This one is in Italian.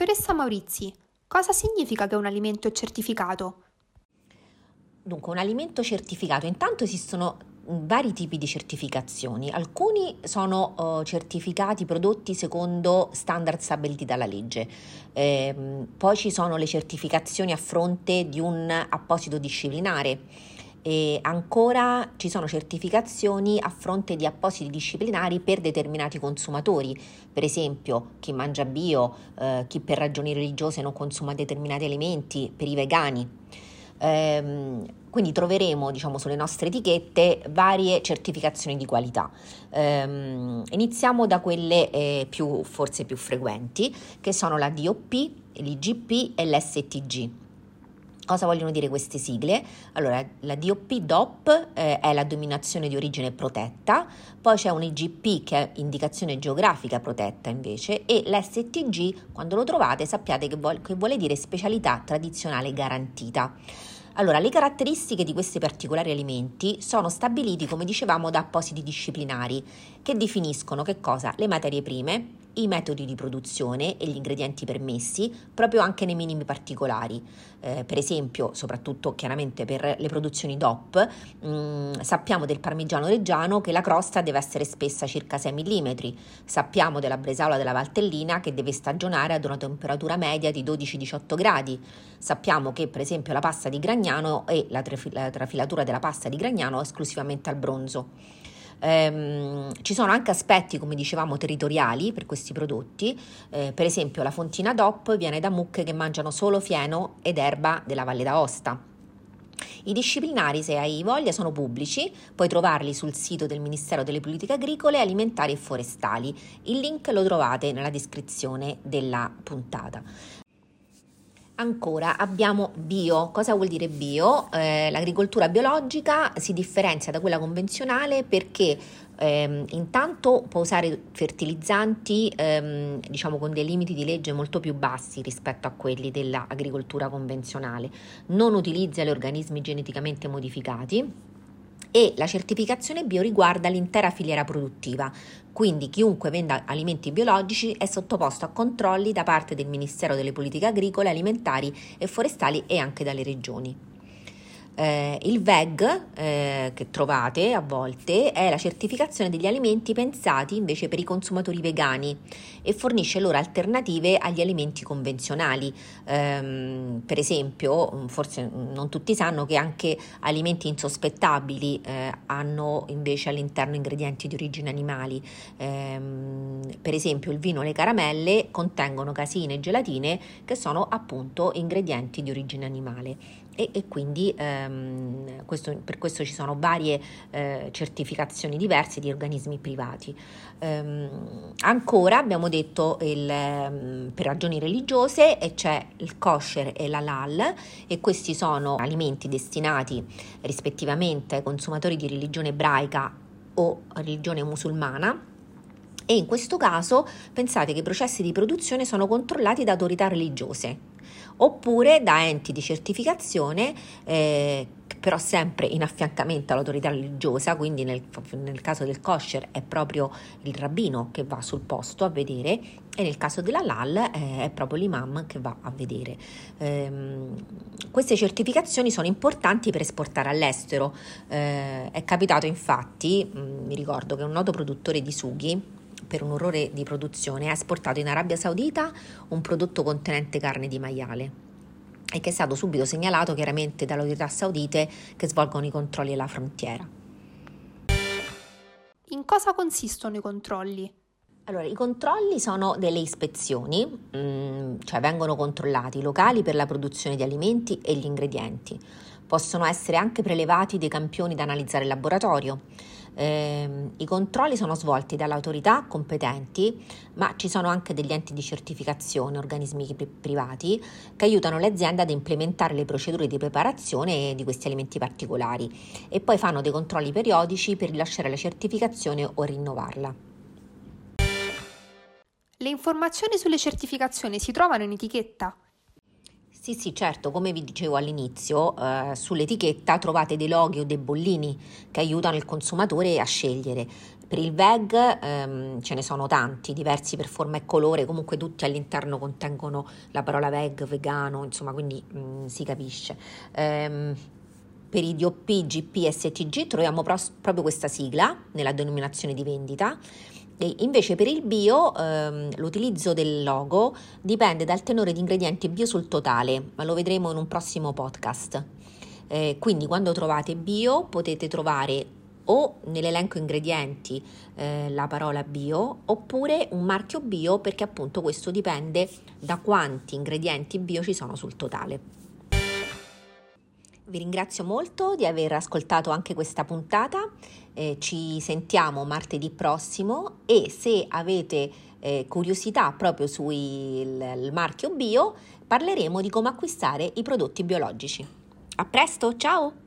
Dottoressa Maurizi, cosa significa che un alimento è certificato? Dunque, un alimento certificato, intanto esistono vari tipi di certificazioni. Alcuni sono uh, certificati prodotti secondo standard stabiliti dalla legge, eh, poi ci sono le certificazioni a fronte di un apposito disciplinare. E ancora ci sono certificazioni a fronte di appositi disciplinari per determinati consumatori, per esempio chi mangia bio, eh, chi per ragioni religiose non consuma determinati alimenti, per i vegani. Ehm, quindi troveremo diciamo, sulle nostre etichette varie certificazioni di qualità. Ehm, iniziamo da quelle eh, più, forse più frequenti, che sono la DOP, l'IGP e l'STG. Cosa vogliono dire queste sigle? Allora, la DOP DOP eh, è la dominazione di origine protetta, poi c'è un IGP che è indicazione geografica protetta invece e l'STG, quando lo trovate sappiate che, vuol, che vuole dire specialità tradizionale garantita. Allora, le caratteristiche di questi particolari alimenti sono stabiliti, come dicevamo, da appositi disciplinari che definiscono che cosa? Le materie prime, i metodi di produzione e gli ingredienti permessi, proprio anche nei minimi particolari. Eh, per esempio, soprattutto chiaramente per le produzioni DOP, mh, mm, sappiamo del parmigiano reggiano che la crosta deve essere spessa circa 6 mm, sappiamo della bresaola della valtellina che deve stagionare ad una temperatura media di 12-18 gradi, sappiamo che per esempio la pasta di Gragnano e la, trafil- la trafilatura della pasta di Gragnano esclusivamente al bronzo. Ehm, ci sono anche aspetti, come dicevamo, territoriali per questi prodotti, eh, per esempio la fontina DOP viene da mucche che mangiano solo fieno ed erba della Valle d'Aosta. I disciplinari, se hai voglia, sono pubblici, puoi trovarli sul sito del Ministero delle Politiche Agricole, Alimentari e Forestali. Il link lo trovate nella descrizione della puntata. Ancora abbiamo bio. Cosa vuol dire bio? Eh, l'agricoltura biologica si differenzia da quella convenzionale perché ehm, intanto può usare fertilizzanti ehm, diciamo con dei limiti di legge molto più bassi rispetto a quelli dell'agricoltura convenzionale, non utilizza gli organismi geneticamente modificati e la certificazione bio riguarda l'intera filiera produttiva, quindi chiunque venda alimenti biologici è sottoposto a controlli da parte del Ministero delle Politiche Agricole, Alimentari e Forestali e anche dalle regioni. Eh, il VEG eh, che trovate a volte è la certificazione degli alimenti pensati invece per i consumatori vegani e fornisce loro alternative agli alimenti convenzionali. Eh, per esempio, forse non tutti sanno che anche alimenti insospettabili eh, hanno invece all'interno ingredienti di origine animali. Ehm, per esempio, il vino e le caramelle contengono casine e gelatine che sono appunto ingredienti di origine animale e, e quindi ehm, questo, per questo ci sono varie eh, certificazioni diverse di organismi privati. Ehm, ancora abbiamo detto il, ehm, per ragioni religiose e c'è il kosher e l'halal e questi sono alimenti destinati rispettivamente ai consumatori di religione ebraica o religione musulmana e in questo caso pensate che i processi di produzione sono controllati da autorità religiose oppure da enti di certificazione eh, però sempre in affiancamento all'autorità religiosa, quindi nel, nel, caso del kosher è proprio il rabbino che va sul posto a vedere e nel caso dell'halal eh, è proprio l'imam che va a vedere. Ehm, queste certificazioni sono importanti per esportare all'estero. Eh, è capitato infatti, mm, mi ricordo che un noto produttore di sughi per un orrore di produzione, ha esportato in Arabia Saudita un prodotto contenente carne di maiale e che è stato subito segnalato chiaramente dalle autorità saudite che svolgono i controlli alla frontiera. In cosa consistono i controlli? Allora, i controlli sono delle ispezioni, mm, cioè vengono controllati i locali per la produzione di alimenti e gli ingredienti. Possono essere anche prelevati dei campioni da analizzare in laboratorio eh, I controlli sono svolti dalle autorità competenti, ma ci sono anche degli enti di certificazione, organismi privati, che aiutano le aziende ad implementare le procedure di preparazione di questi alimenti particolari e poi fanno dei controlli periodici per rilasciare la certificazione o rinnovarla. Le informazioni sulle certificazioni si trovano in etichetta? Sì, sì, certo, come vi dicevo all'inizio, eh, sull'etichetta trovate dei loghi o dei bollini che aiutano il consumatore a scegliere. Per il VEG ehm, ce ne sono tanti, diversi per forma e colore, comunque tutti all'interno contengono la parola VEG, vegano, insomma, quindi mh, mm, si capisce. Ehm, per i DOP, GP e STG troviamo pros- proprio questa sigla nella denominazione di vendita. E invece per il bio ehm, l'utilizzo del logo dipende dal tenore di ingredienti bio sul totale, ma lo vedremo in un prossimo podcast. Eh, quindi quando trovate bio potete trovare o nell'elenco ingredienti eh, la parola bio oppure un marchio bio perché appunto questo dipende da quanti ingredienti bio ci sono sul totale. Vi ringrazio molto di aver ascoltato anche questa puntata, eh, ci sentiamo martedì prossimo e se avete eh, curiosità proprio sul marchio bio parleremo di come acquistare i prodotti biologici. A presto, ciao!